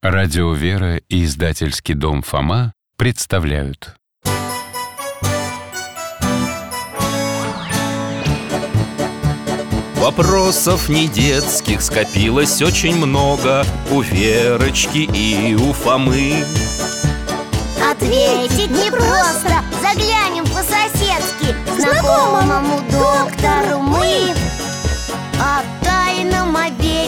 Радио «Вера» и издательский дом «Фома» представляют. Вопросов не детских скопилось очень много У Верочки и у Фомы. Ответить непросто Заглянем по-соседски Знакомому доктору мы. Тайном,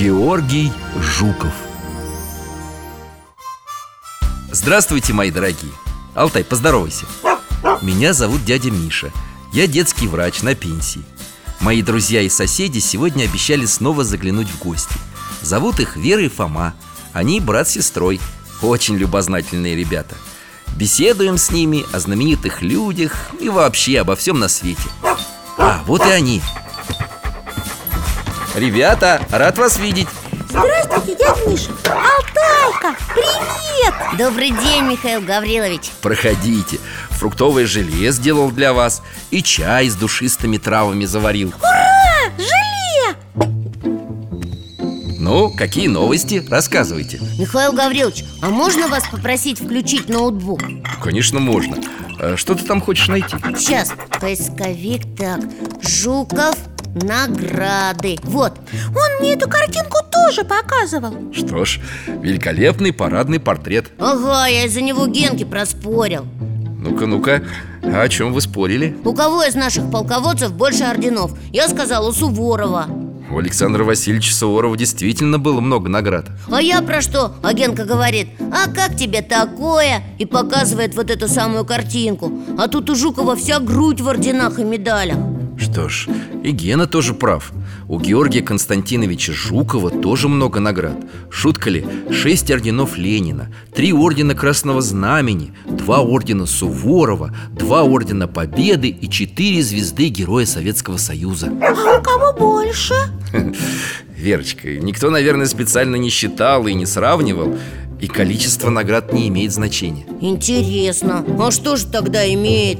Георгий Жуков. Здравствуйте, мои дорогие. Алтай, поздоровайся. Меня зовут дядя Миша. Я детский врач на пенсии. Мои друзья и соседи сегодня обещали снова заглянуть в гости. Зовут их Вера и Фома. Они брат с сестрой. Очень любознательные ребята. Беседуем с ними о знаменитых людях И вообще обо всем на свете. А, вот и они Ребята, рад вас видеть Здравствуйте, дядя Миша Алтайка, привет! Добрый день, Михаил Гаврилович Проходите Фруктовое желе сделал для вас И чай с душистыми травами заварил Ура! Желе! Ну, какие новости? Рассказывайте Михаил Гаврилович, а можно вас попросить включить ноутбук? Конечно, можно А Что ты там хочешь найти? Сейчас, поисковик, так Жуков, награды. Вот, Он мне эту картинку тоже показывал. Что ж, великолепный парадный портрет. Ага, я из-за него Генки проспорил. Ну-ка, ну-ка, а о чем вы спорили? У кого из наших полководцев больше орденов? Я сказал, у Суворова. У Александра Васильевича Суворова действительно было много наград. А я про что? А Генка говорит, а как тебе такое? И показывает вот эту самую картинку. А тут у Жукова вся грудь в орденах и медалях Что ж, и Гена тоже прав. У Георгия Константиновича Жукова тоже много наград. Шутка ли, шесть орденов Ленина Три ордена Красного Знамени Два ордена Суворова Два ордена Победы И четыре звезды Героя Советского Союза. А у кого больше? Верочка, никто, наверное, специально не считал и не сравнивал И количество наград не имеет значения. Интересно, а что же тогда имеет?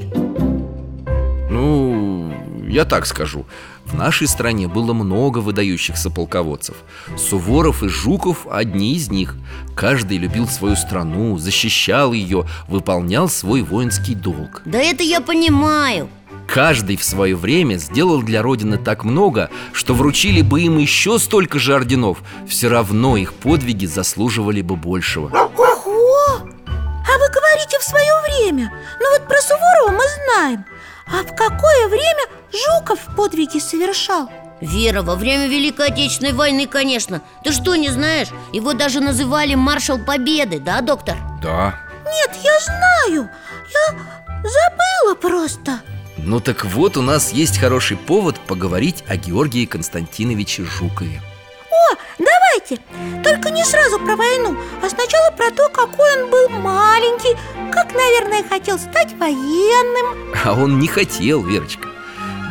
Я так скажу. В нашей стране было много выдающихся полководцев. Суворов и Жуков одни из них. Каждый любил свою страну, защищал ее, выполнял свой воинский долг. Да это я понимаю. Каждый в свое время сделал для Родины так много, что вручили бы им еще столько же орденов Все равно их подвиги заслуживали бы большего. Ого! А вы говорите в свое время. Ну вот про Суворова мы знаем А в какое время Жуков подвиги совершал? Вера, во время Великой Отечественной войны, конечно Ты что, не знаешь? Его даже называли маршал Победы, да, доктор? Да, Нет, я знаю Я забыла просто ну так вот у нас есть хороший повод поговорить о Георгии Константиновиче Жукове давайте Только не сразу про войну А сначала про то, какой он был маленький Как, наверное, хотел стать военным. А он не хотел, Верочка.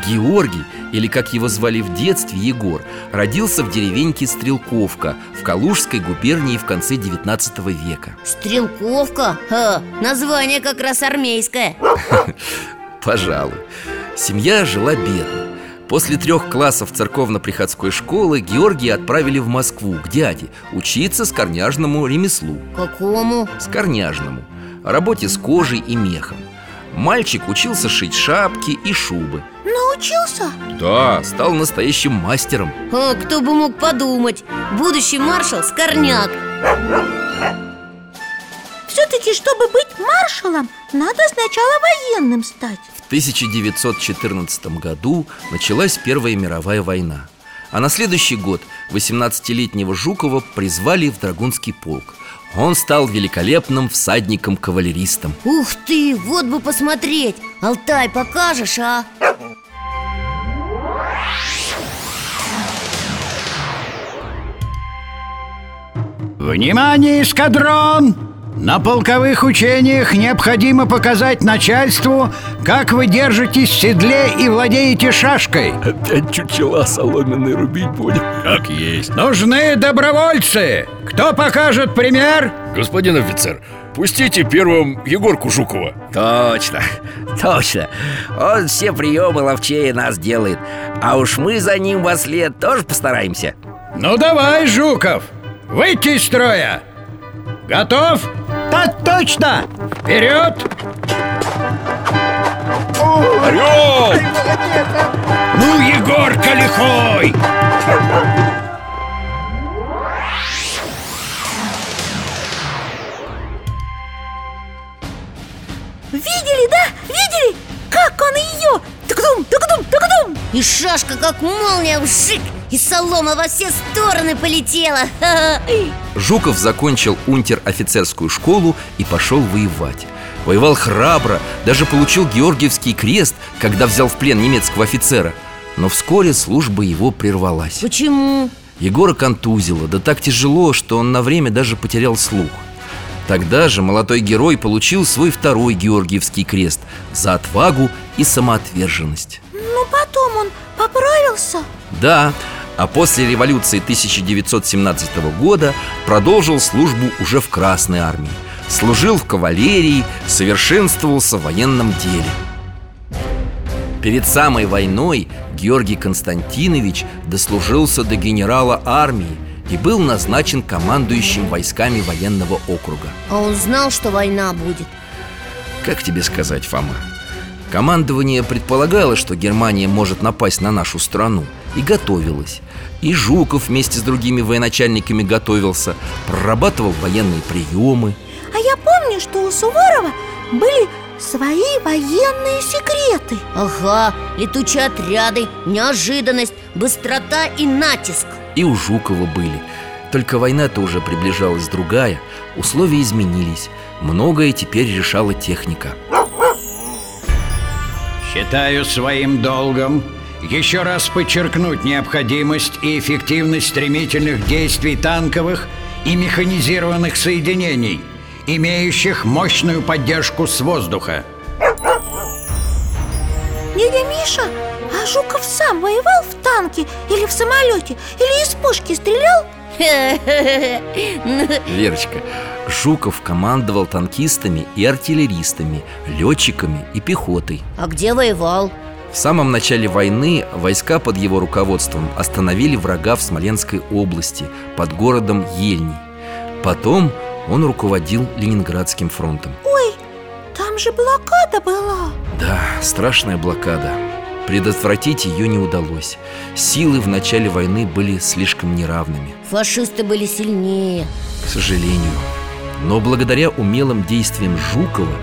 Георгий, или как его звали в детстве, Егор Родился в деревеньке Стрелковка В Калужской губернии в конце 19 века. Стрелковка? Ха, название как раз армейское. Пожалуй. Семья жила бедно После трех классов церковно-приходской школы Георгия отправили в Москву к дяде Учиться скорняжному ремеслу. Какому? Скорняжному. Работе с кожей и мехом. Мальчик учился шить шапки и шубы. Научился? Да, стал настоящим мастером. А, кто бы мог подумать? Будущий маршал Скорняк. Все-таки, чтобы быть маршалом, надо сначала военным стать 1914 году началась Первая мировая война А на следующий год 18-летнего Жукова призвали в Драгунский полк Он стал великолепным всадником-кавалеристом Ух ты, вот бы посмотреть Алтай, покажешь, а? Внимание, эскадрон! На полковых учениях необходимо показать начальству, как вы держитесь в седле и владеете шашкой. Опять чучела соломенные рубить будем. Как есть. Нужны добровольцы! Кто покажет пример? Господин офицер, пустите первым Егорку Жукова. Точно, точно. Он все приемы ловчее нас делает. А уж мы за ним во след тоже постараемся. Ну давай, Жуков, выйти из строя. Готов? Так точно! Вперед! Орел! Ну, Егорка лихой! Видели, да? Видели? Как он ее? Тык-дум, тык-дум, тык-дум И шашка, как молния, вжик И солома во все стороны полетела. Жуков закончил унтер-офицерскую школу и пошел воевать. Воевал храбро, даже получил Георгиевский крест, когда взял в плен немецкого офицера. Но вскоре служба его прервалась. Почему? Егора контузило, да так тяжело, что он на время даже потерял слух. Тогда же молодой герой получил свой второй Георгиевский крест За отвагу и самоотверженность. Ну потом он поправился. Да, а после революции 1917 года продолжил службу уже в Красной армии. Служил в кавалерии, совершенствовался в военном деле. Перед самой войной Георгий Константинович дослужился до генерала армии и был назначен командующим войсками военного округа. А он знал, что война будет? Как тебе сказать, Фома? Командование предполагало, что Германия может напасть на нашу страну И готовилось. И Жуков вместе с другими военачальниками готовился Прорабатывал военные приемы. А я помню, что у Суворова были свои военные секреты. Ага, летучие отряды, неожиданность, быстрота и натиск. И у Жукова были. Только война-то уже приближалась другая. Условия изменились. Многое теперь решала техника Считаю своим долгом еще раз подчеркнуть необходимость и эффективность стремительных действий танковых и механизированных соединений, имеющих мощную поддержку с воздуха. Дядя Миша, а Жуков сам воевал в танке или в самолете? Или из пушки стрелял? Ну, Верочка, Жуков командовал танкистами и артиллеристами, летчиками и пехотой А где воевал? В самом начале войны войска под его руководством остановили врага в Смоленской области под городом Ельни. Потом он руководил Ленинградским фронтом. Ой, там же блокада была Да, страшная блокада. Предотвратить ее не удалось. Силы в начале войны были слишком неравными, Фашисты были сильнее к сожалению. Но благодаря умелым действиям Жукова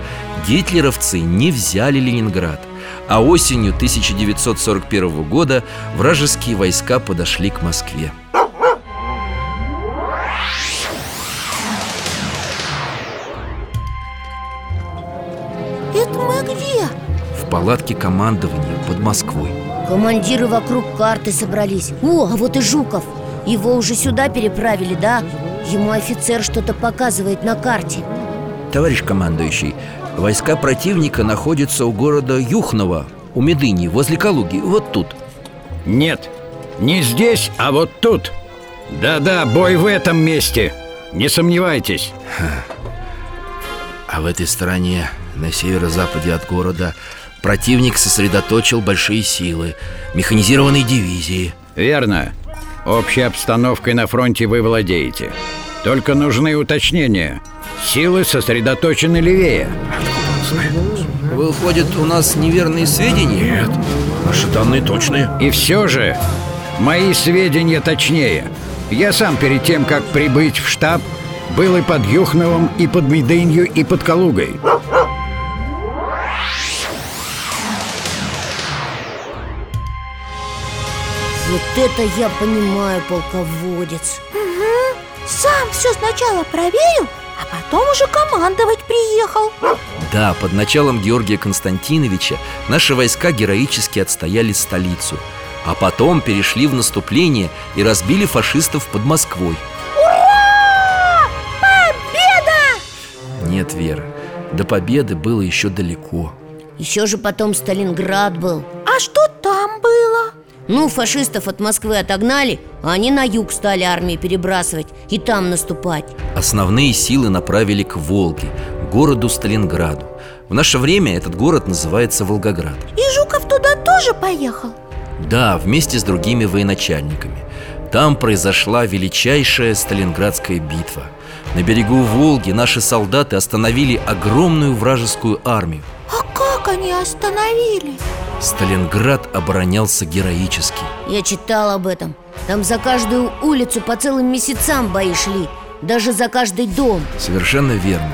гитлеровцы не взяли Ленинград, а осенью 1941 года вражеские войска подошли к Москве. Это мы где? В палатке командования под Москвой. Командиры вокруг карты собрались О, а вот и Жуков Его уже сюда переправили, да? Ему офицер что-то показывает на карте Товарищ командующий, войска противника находятся у города Юхново, у Медыни, возле Калуги, вот тут. Нет, не здесь, а вот тут. Да-да, бой в этом месте. Не сомневайтесь. А в этой стороне, на северо-западе от города, противник сосредоточил большие силы, механизированные дивизии. Верно. Общей обстановкой на фронте вы владеете. Только нужны уточнения. Силы сосредоточены левее. Выходит, у нас неверные сведения? Нет, Наши данные точные И все же, мои сведения точнее. Я сам перед тем, как прибыть в штаб, был и под Юхновым, и под Медынью, и под Калугой. Вот это я понимаю, полководец Сам все сначала проверил, а потом уже командовать приехал. Да, под началом Георгия Константиновича наши войска героически отстояли столицу А потом перешли в наступление и разбили фашистов под Москвой. Нет веры До победы было еще далеко. Еще же потом Сталинград был. А что? Ну, фашистов от Москвы отогнали, а они на юг стали армии перебрасывать и там наступать. Основные силы направили к Волге, городу Сталинграду. В наше время этот город называется Волгоград. И Жуков туда тоже поехал? Да, вместе с другими военачальниками. Там произошла величайшая Сталинградская битва. На берегу Волги наши солдаты остановили огромную вражескую армию. А как они остановили? Сталинград оборонялся героически. Я читал об этом. Там за каждую улицу по целым месяцам бои шли. Даже за каждый дом. Совершенно верно.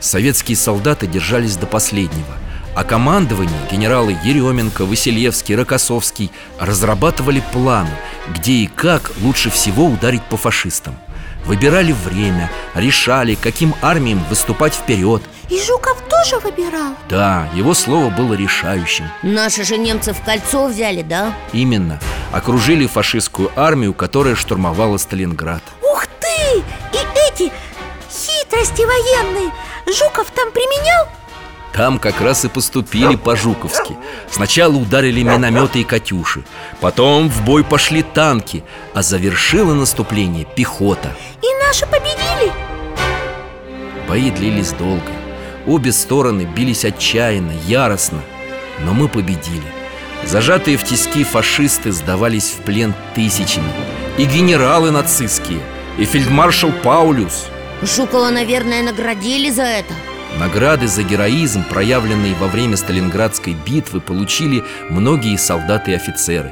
Советские солдаты держались до последнего. А командование, генералы Еременко, Василевский, Рокоссовский Разрабатывали планы, где и как лучше всего ударить по фашистам. Выбирали время, решали, каким армиям выступать вперед И Жуков тоже выбирал? Да, его слово было решающим Наши же немцы в кольцо взяли, да? Именно Окружили фашистскую армию, которая штурмовала Сталинград Ух ты! И эти хитрости военные Жуков там применял? Там как раз и поступили по-жуковски Сначала ударили минометы и «Катюши» Потом в бой пошли танки А завершила наступление пехота И наши победили? Бои длились долго Обе стороны бились отчаянно, яростно Но мы победили. Зажатые в тиски фашисты сдавались в плен тысячами. И генералы нацистские, и фельдмаршал Паулюс. Жукова, наверное, наградили за это? Награды за героизм, проявленные во время Сталинградской битвы, получили многие солдаты и офицеры.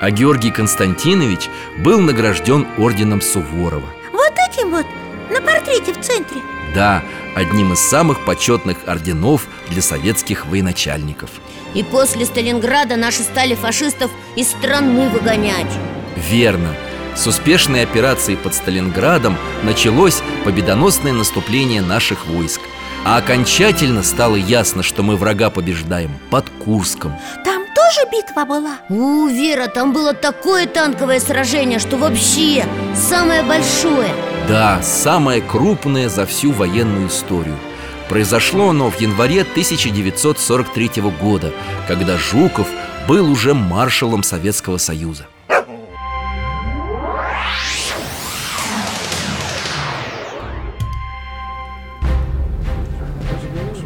А Георгий Константинович был награжден орденом Суворова. Вот этим вот, на портрете в центре Да, одним из самых почетных орденов для советских военачальников. И после Сталинграда наши стали фашистов из страны выгонять. Верно. С успешной операцией под Сталинградом началось победоносное наступление наших войск. А окончательно стало ясно, что мы врага побеждаем под Курском. Там тоже битва была? У, Вера, там было такое танковое сражение, что вообще самое большое Да, самое крупное за всю военную историю. Произошло оно в январе 1943 года Когда Жуков был уже маршалом Советского Союза.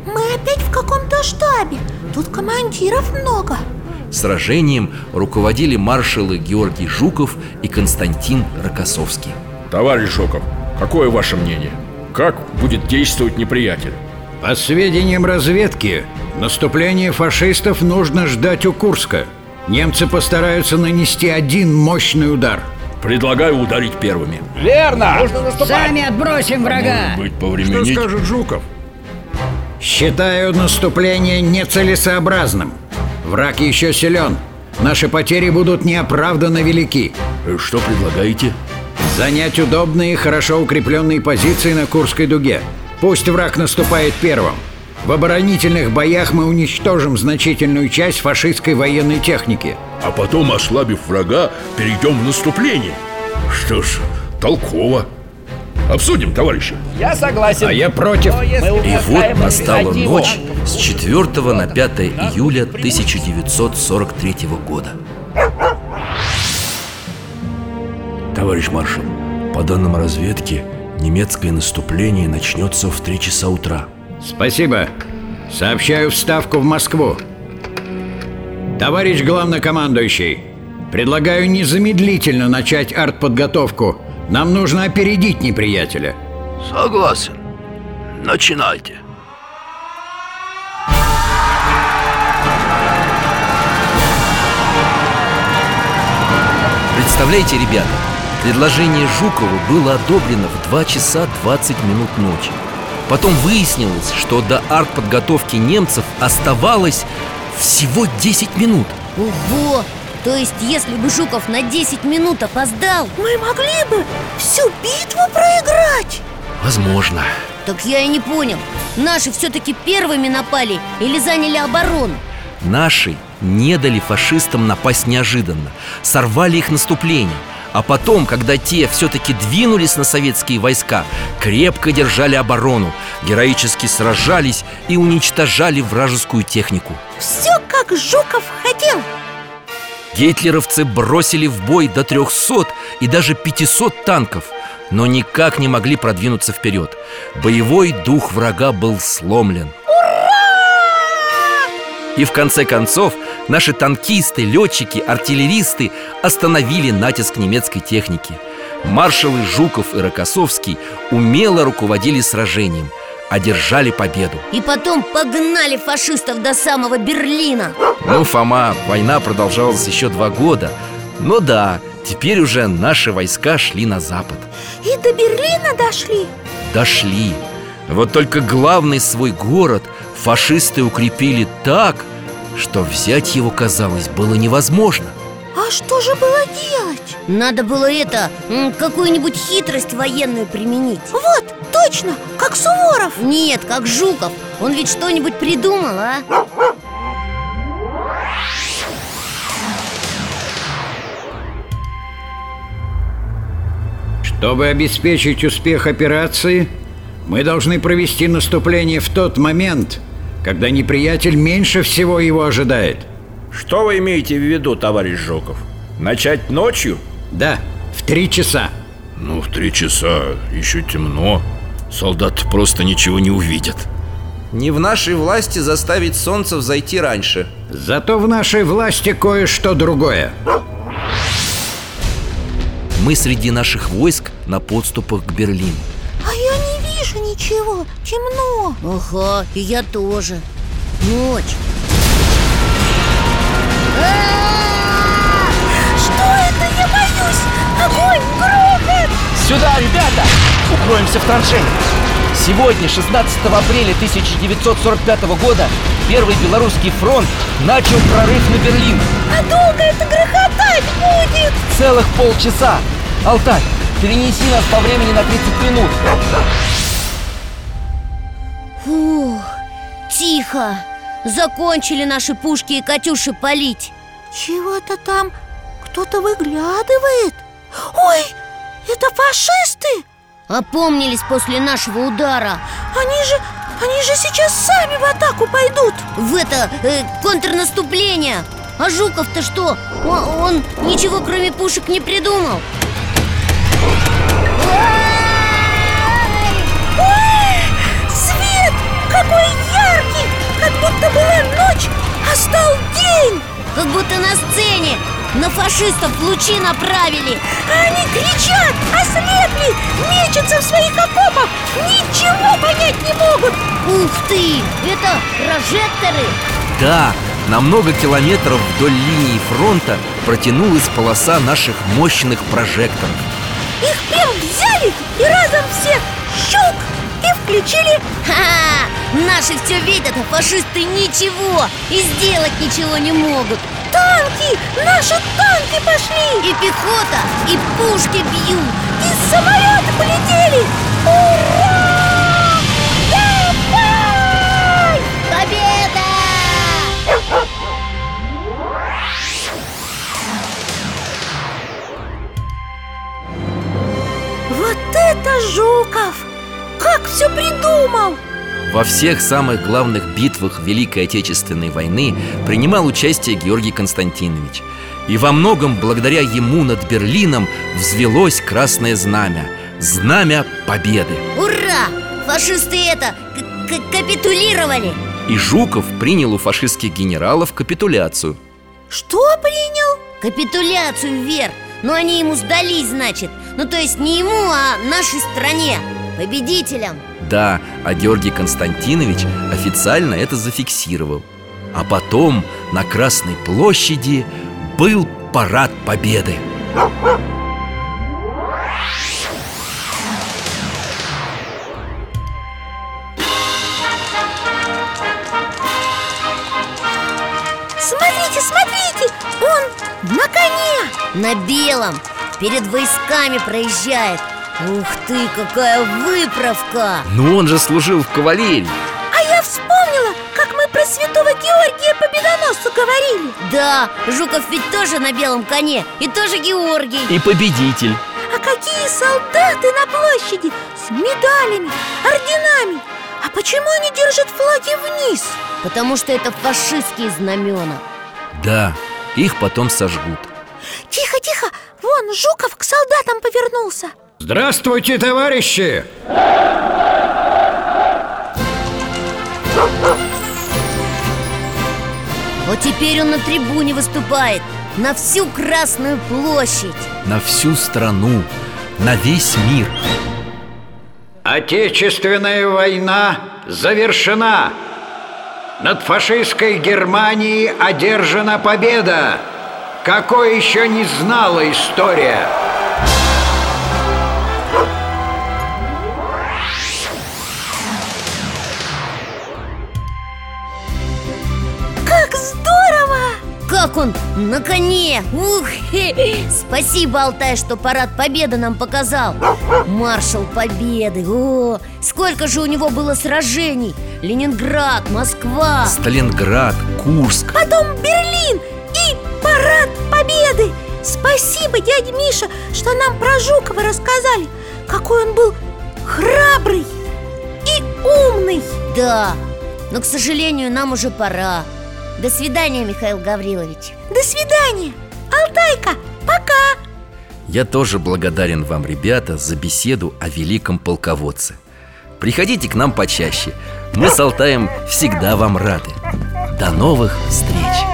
Мы опять в каком-то штабе. Тут командиров много. Сражением руководили маршалы Георгий Жуков и Константин Рокоссовский Товарищ Жуков, какое ваше мнение? Как будет действовать неприятель? По сведениям разведки, наступление фашистов нужно ждать у Курска. Немцы постараются нанести один мощный удар. Предлагаю ударить первыми Сами отбросим врага Быть повременить Жуков? Считаю наступление нецелесообразным. Враг еще силен. Наши потери будут неоправданно велики. Э, Что предлагаете? Занять удобные и хорошо укрепленные позиции на Курской дуге. Пусть враг наступает первым. В оборонительных боях мы уничтожим значительную часть фашистской военной техники. А потом, ослабив врага, перейдем в наступление Что ж, толково Обсудим, товарищи А я против. И вот настала ночь с 4 на 5 июля 1943 года Товарищ маршал, по данным разведки, немецкое наступление начнется в 3 часа утра Спасибо. Сообщаю вставку в Москву. Товарищ главнокомандующий, предлагаю незамедлительно начать артподготовку. Нам нужно опередить неприятеля. Согласен. Начинайте. Представляете, ребята, предложение Жукова было одобрено в 2 часа 20 минут ночи. Потом выяснилось, что до артподготовки немцев оставалось всего 10 минут. Ого! То есть, если бы Жуков на 10 минут опоздал Мы могли бы всю битву проиграть? Возможно. Так я и не понял. Наши все-таки первыми напали или заняли оборону? Наши не дали фашистам напасть неожиданно. Сорвали их наступление А потом, когда те все-таки двинулись на советские войска Крепко держали оборону Героически сражались и уничтожали вражескую технику. Все как Жуков хотел. Гитлеровцы бросили в бой до 300 и даже 500 танков Но никак не могли продвинуться вперед Боевой дух врага был сломлен И в конце концов наши танкисты, летчики, артиллеристы остановили натиск немецкой техники. Маршалы Жуков и Рокоссовский умело руководили сражением Одержали победу. И потом погнали фашистов до самого Берлина. Ну, Фома, война продолжалась еще два года. Но да, теперь уже наши войска шли на запад. И до Берлина дошли? Дошли. Вот только главный свой город фашисты укрепили так, что взять его, казалось, было невозможно А что же было делать? Надо было это, какую-нибудь хитрость военную применить Вот, точно, как Суворов Нет, как Жуков Он ведь что-нибудь придумал, а? Чтобы обеспечить успех операции, мы должны провести наступление в тот момент, когда неприятель меньше всего его ожидает. Что вы имеете в виду, товарищ Жуков? Начать ночью? Да, в три часа. Ну, в три часа еще темно Солдат просто ничего не увидят Не в нашей власти заставить солнце взойти раньше Зато в нашей власти кое-что другое. Мы среди наших войск на подступах к Берлину вижу ничего, темно Ага, и я тоже Ночь Что это? Я боюсь! Огонь, грохот! Сюда, ребята! Укроемся в траншеях Сегодня, 16 апреля 1945 года Первый Белорусский фронт начал прорыв на Берлин А долго это грохотать будет? Целых полчаса Алтай, перенеси нас по времени на 30 минут Фух, тихо. Закончили наши пушки и Катюши палить. Чего-то там кто-то выглядывает. Ой, это фашисты! Опомнились после нашего удара. Они же, они же сейчас сами в атаку пойдут. В это, э, контрнаступление. А Жуков-то что? О- Он, ничего кроме пушек не придумал. Ой, Какой яркий! Как будто была ночь, а стал день Как будто на сцене На фашистов лучи направили А они кричат, ослепли, мечутся в своих окопах Ничего понять не могут Ух ты! Это прожекторы? Да, на много километров вдоль линии фронта протянулась полоса наших мощных прожекторов Их прям взяли и разом все щелк и включили Ха! Наши все видят, а фашисты ничего И сделать ничего не могут Танки! Наши танки пошли! И пехота, и пушки бьют И самолеты полетели! Ура! Все придумал! Во всех самых главных битвах Великой Отечественной войны принимал участие Георгий Константинович. И во многом благодаря ему над Берлином взвелось Красное Знамя Знамя Победы. Ура! Фашисты это, капитулировали. И Жуков принял у фашистских генералов капитуляцию. Что принял? Капитуляцию вверх. Но они ему сдались, значит. Ну то есть не ему, а нашей стране Победителям Да, а Георгий Константинович официально это зафиксировал А потом на Красной площади был парад Победы Смотрите, смотрите! Он на коне! На белом Перед войсками проезжает Ух ты, какая выправка! Но он же служил в кавалерии. А я вспомнила, как мы про святого Георгия Победоносца говорили. Да, Жуков ведь тоже на белом коне И тоже Георгий. И победитель. А какие солдаты на площади С медалями, орденами? А почему они держат флаги вниз? Потому что это фашистские знамена. Да, их потом сожгут. Тихо, тихо, вон Жуков к солдатам повернулся Здравствуйте, товарищи! Вот теперь он на трибуне выступает На всю Красную площадь. На всю страну, на весь мир. Отечественная война завершена. Над фашистской Германией одержана победа. Какой еще не знала история Как он на коне! Ух! Спасибо, Алтай, что парад Победы нам показал Маршал Победы! О, сколько же у него было сражений! Ленинград, Москва Сталинград, Курск Потом Берлин и парад Победы Спасибо, дядя Миша, что нам про Жукова рассказали Какой он был храбрый и умный Да, но, к сожалению, нам уже пора До свидания, Михаил Гаврилович. До свидания, Алтайка, пока. Я тоже благодарен вам, ребята, за беседу о великом полководце. Приходите к нам почаще. Мы с Алтаем всегда вам рады. До новых встреч!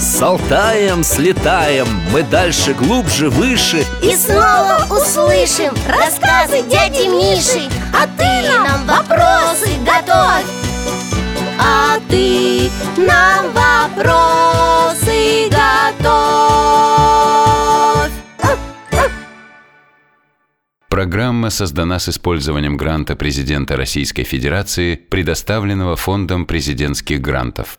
С Алтаем слетаем, мы дальше, глубже, выше. И снова услышим рассказы дяди Миши. А ты нам вопросы готовь. А ты нам вопросы готовь. Программа создана с использованием гранта президента Российской Федерации, предоставленного Фондом президентских грантов.